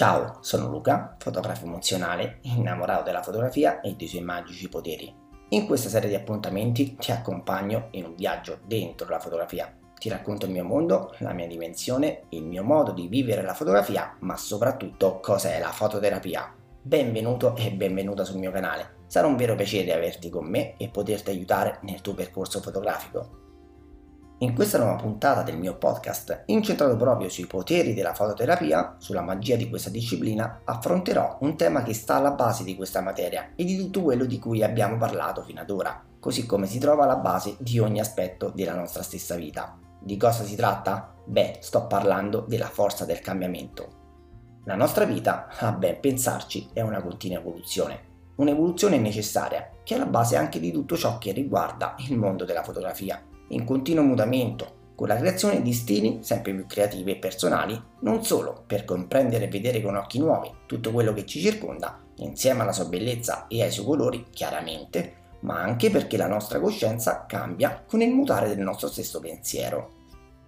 Ciao, sono Luca, fotografo emozionale, innamorato della fotografia e dei suoi magici poteri. In questa serie di appuntamenti ti accompagno in un viaggio dentro la fotografia. Ti racconto il mio mondo, la mia dimensione, il mio modo di vivere la fotografia, ma soprattutto cos'è la fototerapia. Benvenuto e benvenuta sul mio canale. Sarà un vero piacere averti con me e poterti aiutare nel tuo percorso fotografico. In questa nuova puntata del mio podcast, incentrato proprio sui poteri della fototerapia, sulla magia di questa disciplina, affronterò un tema che sta alla base di questa materia e di tutto quello di cui abbiamo parlato fino ad ora, così come si trova alla base di ogni aspetto della nostra stessa vita. Di cosa si tratta? Beh, sto parlando della forza del cambiamento. La nostra vita, a ben pensarci, è una continua evoluzione. Un'evoluzione necessaria, che è la base anche di tutto ciò che riguarda il mondo della fotografia in continuo mutamento, con la creazione di stili sempre più creativi e personali, non solo per comprendere e vedere con occhi nuovi tutto quello che ci circonda, insieme alla sua bellezza e ai suoi colori, chiaramente, ma anche perché la nostra coscienza cambia con il mutare del nostro stesso pensiero.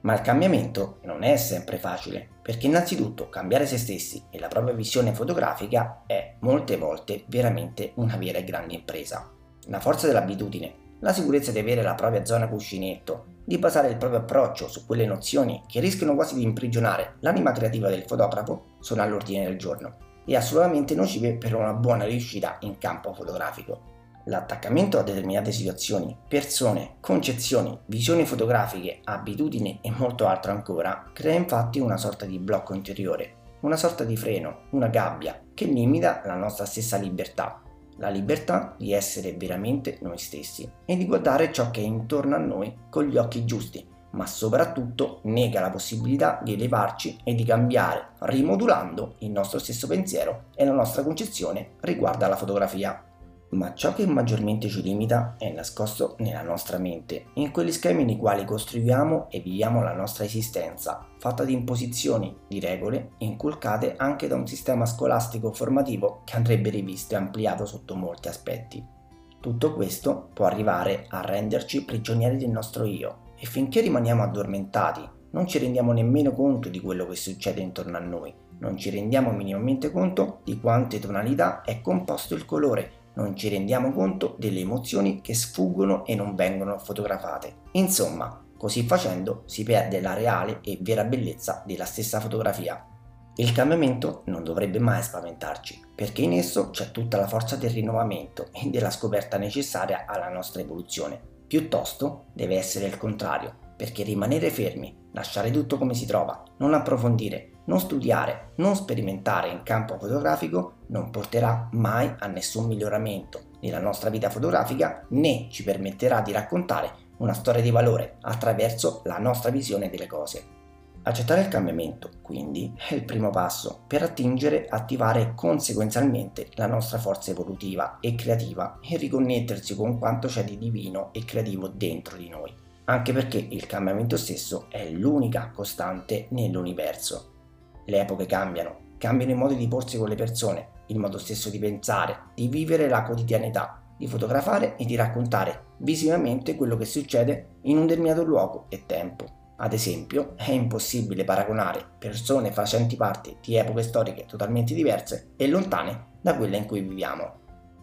Ma il cambiamento non è sempre facile, perché innanzitutto cambiare se stessi e la propria visione fotografica è molte volte veramente una vera e grande impresa. La forza dell'abitudine la sicurezza di avere la propria zona cuscinetto, di basare il proprio approccio su quelle nozioni che rischiano quasi di imprigionare l'anima creativa del fotografo sono all'ordine del giorno e assolutamente nocive per una buona riuscita in campo fotografico. L'attaccamento a determinate situazioni, persone, concezioni, visioni fotografiche, abitudini e molto altro ancora crea infatti una sorta di blocco interiore, una sorta di freno, una gabbia che limita la nostra stessa libertà la libertà di essere veramente noi stessi e di guardare ciò che è intorno a noi con gli occhi giusti, ma soprattutto nega la possibilità di elevarci e di cambiare, rimodulando il nostro stesso pensiero e la nostra concezione riguardo alla fotografia. Ma ciò che maggiormente ci limita è nascosto nella nostra mente, in quegli schemi nei quali costruiamo e viviamo la nostra esistenza, fatta di imposizioni, di regole, inculcate anche da un sistema scolastico formativo che andrebbe rivisto e ampliato sotto molti aspetti. Tutto questo può arrivare a renderci prigionieri del nostro io e finché rimaniamo addormentati non ci rendiamo nemmeno conto di quello che succede intorno a noi, non ci rendiamo minimamente conto di quante tonalità è composto il colore non ci rendiamo conto delle emozioni che sfuggono e non vengono fotografate. Insomma, così facendo si perde la reale e vera bellezza della stessa fotografia. Il cambiamento non dovrebbe mai spaventarci, perché in esso c'è tutta la forza del rinnovamento e della scoperta necessaria alla nostra evoluzione. Piuttosto deve essere il contrario, perché rimanere fermi, lasciare tutto come si trova, non approfondire, non studiare, non sperimentare in campo fotografico non porterà mai a nessun miglioramento nella nostra vita fotografica né ci permetterà di raccontare una storia di valore attraverso la nostra visione delle cose. Accettare il cambiamento, quindi, è il primo passo per attingere, attivare conseguenzialmente la nostra forza evolutiva e creativa e riconnettersi con quanto c'è di divino e creativo dentro di noi, anche perché il cambiamento stesso è l'unica costante nell'universo le epoche cambiano, cambiano i modi di porsi con le persone, il modo stesso di pensare, di vivere la quotidianità, di fotografare e di raccontare visivamente quello che succede in un determinato luogo e tempo. Ad esempio, è impossibile paragonare persone facenti parte di epoche storiche totalmente diverse e lontane da quella in cui viviamo.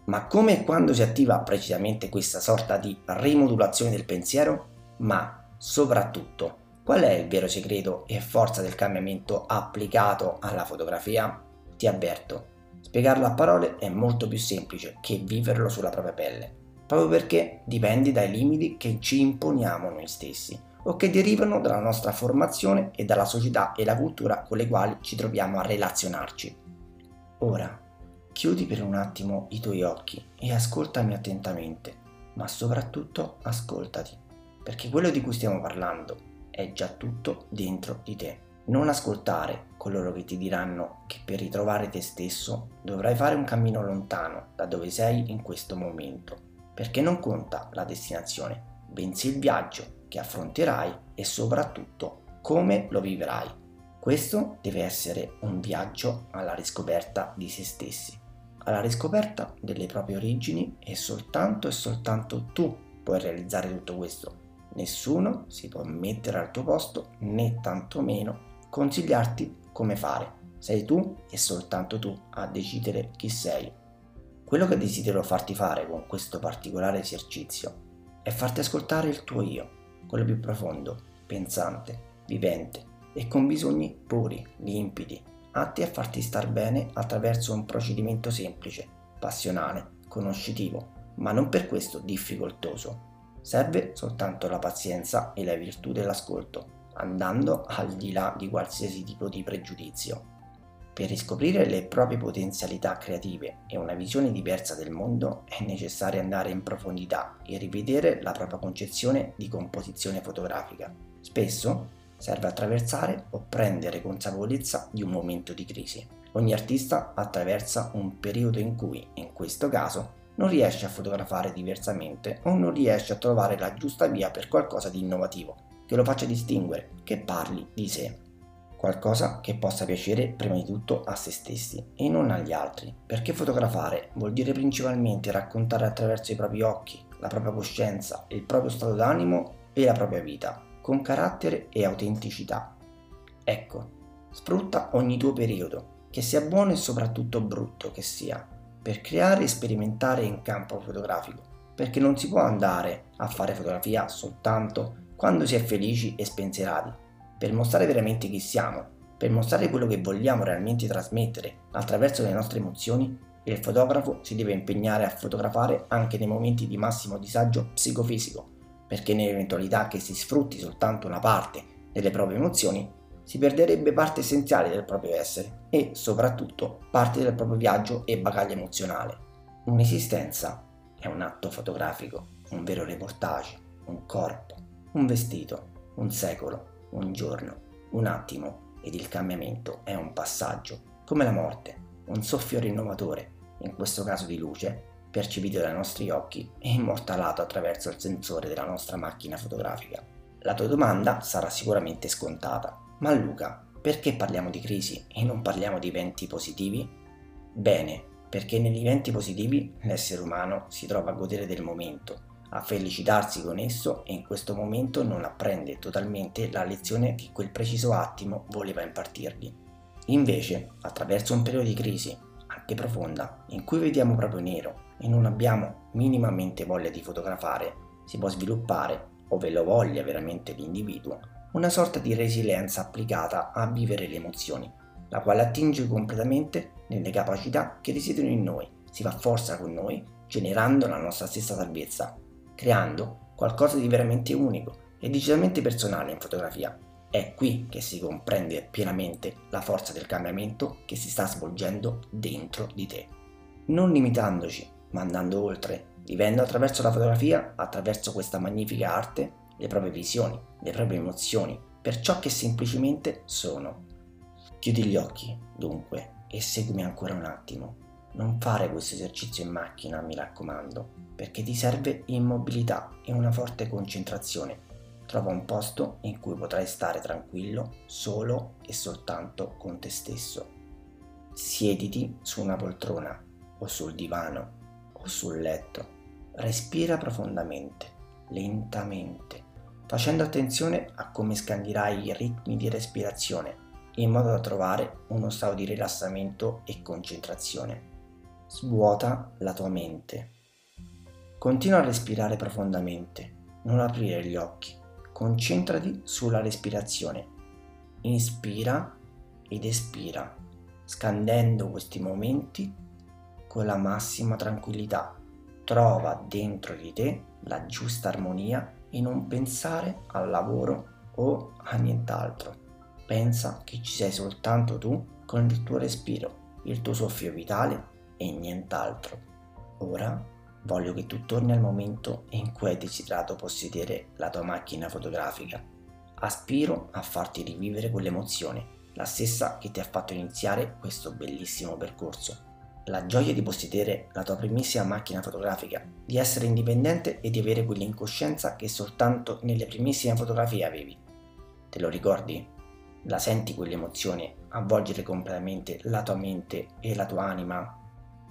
Ma come e quando si attiva precisamente questa sorta di rimodulazione del pensiero? Ma soprattutto Qual è il vero segreto e forza del cambiamento applicato alla fotografia? Ti avverto, spiegarlo a parole è molto più semplice che viverlo sulla propria pelle, proprio perché dipende dai limiti che ci imponiamo noi stessi o che derivano dalla nostra formazione e dalla società e la cultura con le quali ci troviamo a relazionarci. Ora, chiudi per un attimo i tuoi occhi e ascoltami attentamente, ma soprattutto ascoltati, perché quello di cui stiamo parlando è già tutto dentro di te. Non ascoltare coloro che ti diranno che per ritrovare te stesso dovrai fare un cammino lontano da dove sei in questo momento, perché non conta la destinazione, bensì il viaggio che affronterai e soprattutto come lo vivrai. Questo deve essere un viaggio alla riscoperta di se stessi, alla riscoperta delle proprie origini e soltanto e soltanto tu puoi realizzare tutto questo Nessuno si può mettere al tuo posto né tantomeno consigliarti come fare. Sei tu e soltanto tu a decidere chi sei. Quello che desidero farti fare con questo particolare esercizio è farti ascoltare il tuo io, quello più profondo, pensante, vivente e con bisogni puri, limpidi, atti a farti star bene attraverso un procedimento semplice, passionale, conoscitivo, ma non per questo difficoltoso. Serve soltanto la pazienza e la virtù dell'ascolto, andando al di là di qualsiasi tipo di pregiudizio. Per riscoprire le proprie potenzialità creative e una visione diversa del mondo è necessario andare in profondità e rivedere la propria concezione di composizione fotografica. Spesso serve attraversare o prendere consapevolezza di un momento di crisi. Ogni artista attraversa un periodo in cui, in questo caso, non riesce a fotografare diversamente o non riesce a trovare la giusta via per qualcosa di innovativo, che lo faccia distinguere, che parli di sé. Qualcosa che possa piacere prima di tutto a se stessi e non agli altri, perché fotografare vuol dire principalmente raccontare attraverso i propri occhi, la propria coscienza, il proprio stato d'animo e la propria vita, con carattere e autenticità. Ecco, sfrutta ogni tuo periodo, che sia buono e soprattutto brutto che sia, per creare e sperimentare in campo fotografico, perché non si può andare a fare fotografia soltanto quando si è felici e spensierati, per mostrare veramente chi siamo, per mostrare quello che vogliamo realmente trasmettere attraverso le nostre emozioni, il fotografo si deve impegnare a fotografare anche nei momenti di massimo disagio psicofisico, perché nell'eventualità che si sfrutti soltanto una parte delle proprie emozioni, si perderebbe parte essenziale del proprio essere e soprattutto parte del proprio viaggio e bagaglio emozionale. Un'esistenza è un atto fotografico, un vero reportage, un corpo, un vestito, un secolo, un giorno, un attimo ed il cambiamento è un passaggio, come la morte, un soffio rinnovatore, in questo caso di luce, percepito dai nostri occhi e immortalato attraverso il sensore della nostra macchina fotografica. La tua domanda sarà sicuramente scontata, ma Luca, perché parliamo di crisi e non parliamo di eventi positivi? Bene, perché negli eventi positivi l'essere umano si trova a godere del momento, a felicitarsi con esso e in questo momento non apprende totalmente la lezione che quel preciso attimo voleva impartirgli. Invece, attraverso un periodo di crisi, anche profonda, in cui vediamo proprio nero e non abbiamo minimamente voglia di fotografare, si può sviluppare, ove lo voglia veramente l'individuo, una sorta di resilienza applicata a vivere le emozioni, la quale attinge completamente nelle capacità che risiedono in noi, si fa forza con noi, generando la nostra stessa salvezza, creando qualcosa di veramente unico e decisamente personale in fotografia. È qui che si comprende pienamente la forza del cambiamento che si sta svolgendo dentro di te. Non limitandoci, ma andando oltre, vivendo attraverso la fotografia, attraverso questa magnifica arte, le proprie visioni, le proprie emozioni, per ciò che semplicemente sono. Chiudi gli occhi, dunque, e seguimi ancora un attimo. Non fare questo esercizio in macchina, mi raccomando, perché ti serve immobilità e una forte concentrazione. Trova un posto in cui potrai stare tranquillo, solo e soltanto con te stesso. Siediti su una poltrona o sul divano o sul letto. Respira profondamente, lentamente, facendo attenzione a come scandirai i ritmi di respirazione in modo da trovare uno stato di rilassamento e concentrazione. Svuota la tua mente. Continua a respirare profondamente, non aprire gli occhi, concentrati sulla respirazione. Inspira ed espira, scandendo questi momenti con la massima tranquillità. Trova dentro di te la giusta armonia e non pensare al lavoro o a nient'altro. Pensa che ci sei soltanto tu con il tuo respiro, il tuo soffio vitale e nient'altro. Ora voglio che tu torni al momento in cui hai desiderato possedere la tua macchina fotografica. Aspiro a farti rivivere quell'emozione, la stessa che ti ha fatto iniziare questo bellissimo percorso la gioia di possedere la tua primissima macchina fotografica, di essere indipendente e di avere quell'incoscienza che soltanto nelle primissime fotografie avevi. Te lo ricordi? La senti quell'emozione avvolgere completamente la tua mente e la tua anima?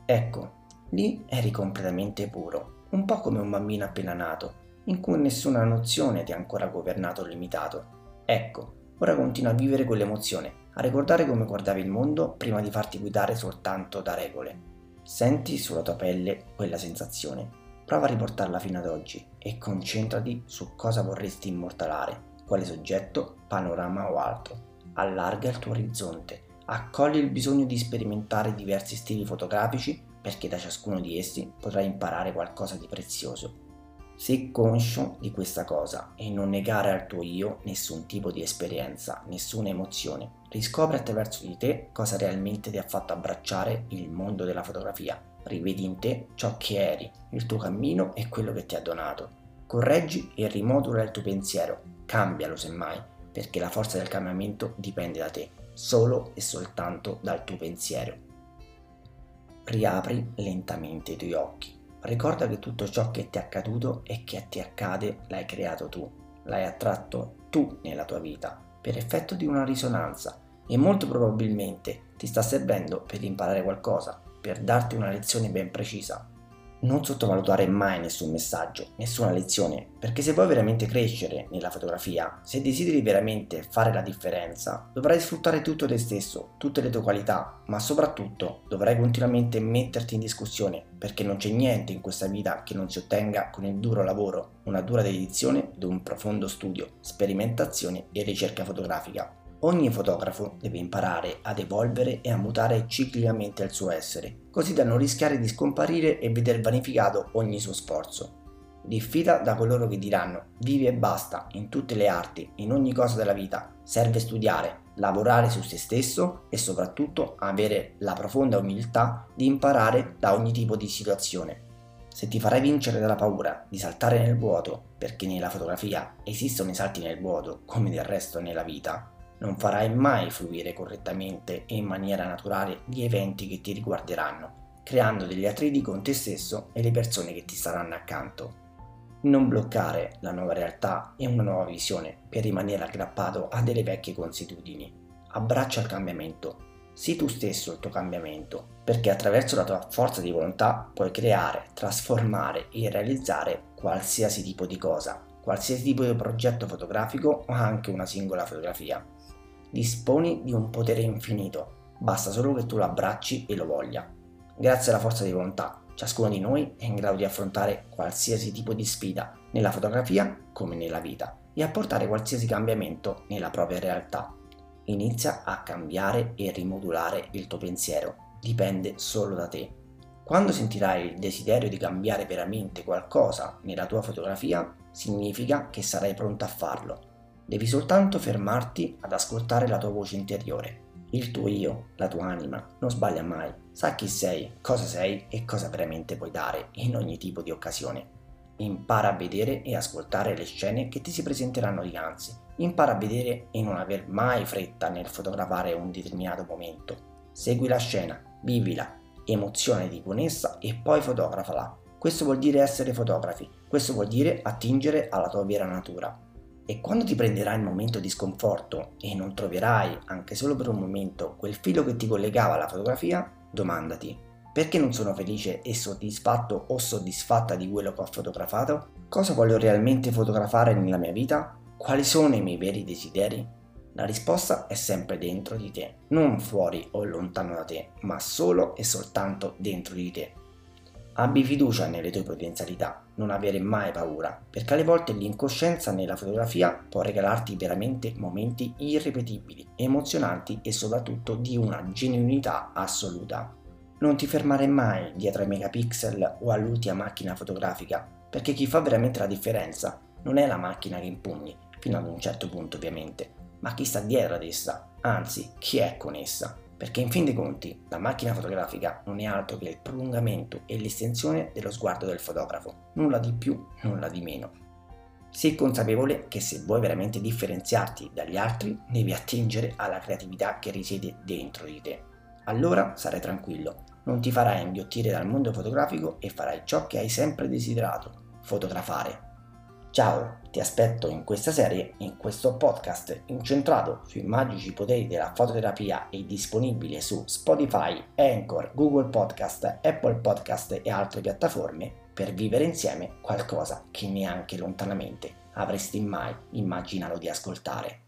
Ecco, lì eri completamente puro, un po' come un bambino appena nato, in cui nessuna nozione ti ha ancora governato o limitato. Ecco, ora continua a vivere quell'emozione, a ricordare come guardavi il mondo prima di farti guidare soltanto da regole. Senti sulla tua pelle quella sensazione. Prova a riportarla fino ad oggi e concentrati su cosa vorresti immortalare, quale soggetto, panorama o altro. Allarga il tuo orizzonte, accogli il bisogno di sperimentare diversi stili fotografici perché da ciascuno di essi potrai imparare qualcosa di prezioso. Sii conscio di questa cosa e non negare al tuo io nessun tipo di esperienza, nessuna emozione. Riscopri attraverso di te cosa realmente ti ha fatto abbracciare il mondo della fotografia. Rivedi in te ciò che eri, il tuo cammino e quello che ti ha donato. Correggi e rimodula il tuo pensiero, cambialo semmai, perché la forza del cambiamento dipende da te, solo e soltanto dal tuo pensiero. Riapri lentamente i tuoi occhi Ricorda che tutto ciò che ti è accaduto e che ti accade l'hai creato tu, l'hai attratto tu nella tua vita, per effetto di una risonanza e molto probabilmente ti sta servendo per imparare qualcosa, per darti una lezione ben precisa, non sottovalutare mai nessun messaggio, nessuna lezione, perché se vuoi veramente crescere nella fotografia, se desideri veramente fare la differenza, dovrai sfruttare tutto te stesso, tutte le tue qualità, ma soprattutto dovrai continuamente metterti in discussione, perché non c'è niente in questa vita che non si ottenga con il duro lavoro, una dura dedizione ed un profondo studio, sperimentazione e ricerca fotografica. Ogni fotografo deve imparare ad evolvere e a mutare ciclicamente il suo essere, così da non rischiare di scomparire e veder vanificato ogni suo sforzo. Diffida da coloro che diranno vivi e basta in tutte le arti, in ogni cosa della vita, serve studiare, lavorare su se stesso e soprattutto avere la profonda umiltà di imparare da ogni tipo di situazione. Se ti farai vincere dalla paura di saltare nel vuoto, perché nella fotografia esistono i salti nel vuoto come del resto nella vita, non farai mai fluire correttamente e in maniera naturale gli eventi che ti riguarderanno, creando degli attriti con te stesso e le persone che ti staranno accanto. Non bloccare la nuova realtà e una nuova visione per rimanere aggrappato a delle vecchie consuetudini. Abbraccia il cambiamento. Sii tu stesso il tuo cambiamento, perché attraverso la tua forza di volontà puoi creare, trasformare e realizzare qualsiasi tipo di cosa, qualsiasi tipo di progetto fotografico o anche una singola fotografia disponi di un potere infinito, basta solo che tu lo abbracci e lo voglia. Grazie alla forza di volontà, ciascuno di noi è in grado di affrontare qualsiasi tipo di sfida, nella fotografia come nella vita, e apportare qualsiasi cambiamento nella propria realtà. Inizia a cambiare e rimodulare il tuo pensiero, dipende solo da te. Quando sentirai il desiderio di cambiare veramente qualcosa nella tua fotografia, significa che sarai pronto a farlo Devi soltanto fermarti ad ascoltare la tua voce interiore. Il tuo io, la tua anima, non sbaglia mai. Sa chi sei, cosa sei e cosa veramente puoi dare in ogni tipo di occasione. Impara a vedere e ascoltare le scene che ti si presenteranno dinanzi. Impara a vedere e non aver mai fretta nel fotografare un determinato momento. Segui la scena, vivila, emozionati con essa e poi fotografala. Questo vuol dire essere fotografi, questo vuol dire attingere alla tua vera natura. E quando ti prenderai il momento di sconforto e non troverai, anche solo per un momento, quel filo che ti collegava alla fotografia, domandati, perché non sono felice e soddisfatto o soddisfatta di quello che ho fotografato? Cosa voglio realmente fotografare nella mia vita? Quali sono i miei veri desideri? La risposta è sempre dentro di te, non fuori o lontano da te, ma solo e soltanto dentro di te. Abbi fiducia nelle tue potenzialità, non avere mai paura, perché alle volte l'incoscienza nella fotografia può regalarti veramente momenti irripetibili, emozionanti e soprattutto di una genuinità assoluta. Non ti fermare mai dietro ai megapixel o all'ultima macchina fotografica, perché chi fa veramente la differenza non è la macchina che impugni, fino ad un certo punto ovviamente, ma chi sta dietro ad essa, anzi chi è con essa perché in fin dei conti la macchina fotografica non è altro che il prolungamento e l'estensione dello sguardo del fotografo, nulla di più, nulla di meno. Sii consapevole che se vuoi veramente differenziarti dagli altri devi attingere alla creatività che risiede dentro di te. Allora sarai tranquillo, non ti farai inghiottire dal mondo fotografico e farai ciò che hai sempre desiderato, fotografare. Ciao, ti aspetto in questa serie, in questo podcast incentrato sui magici poteri della fototerapia e disponibile su Spotify, Anchor, Google Podcast, Apple Podcast e altre piattaforme per vivere insieme qualcosa che neanche lontanamente avresti mai immaginato di ascoltare.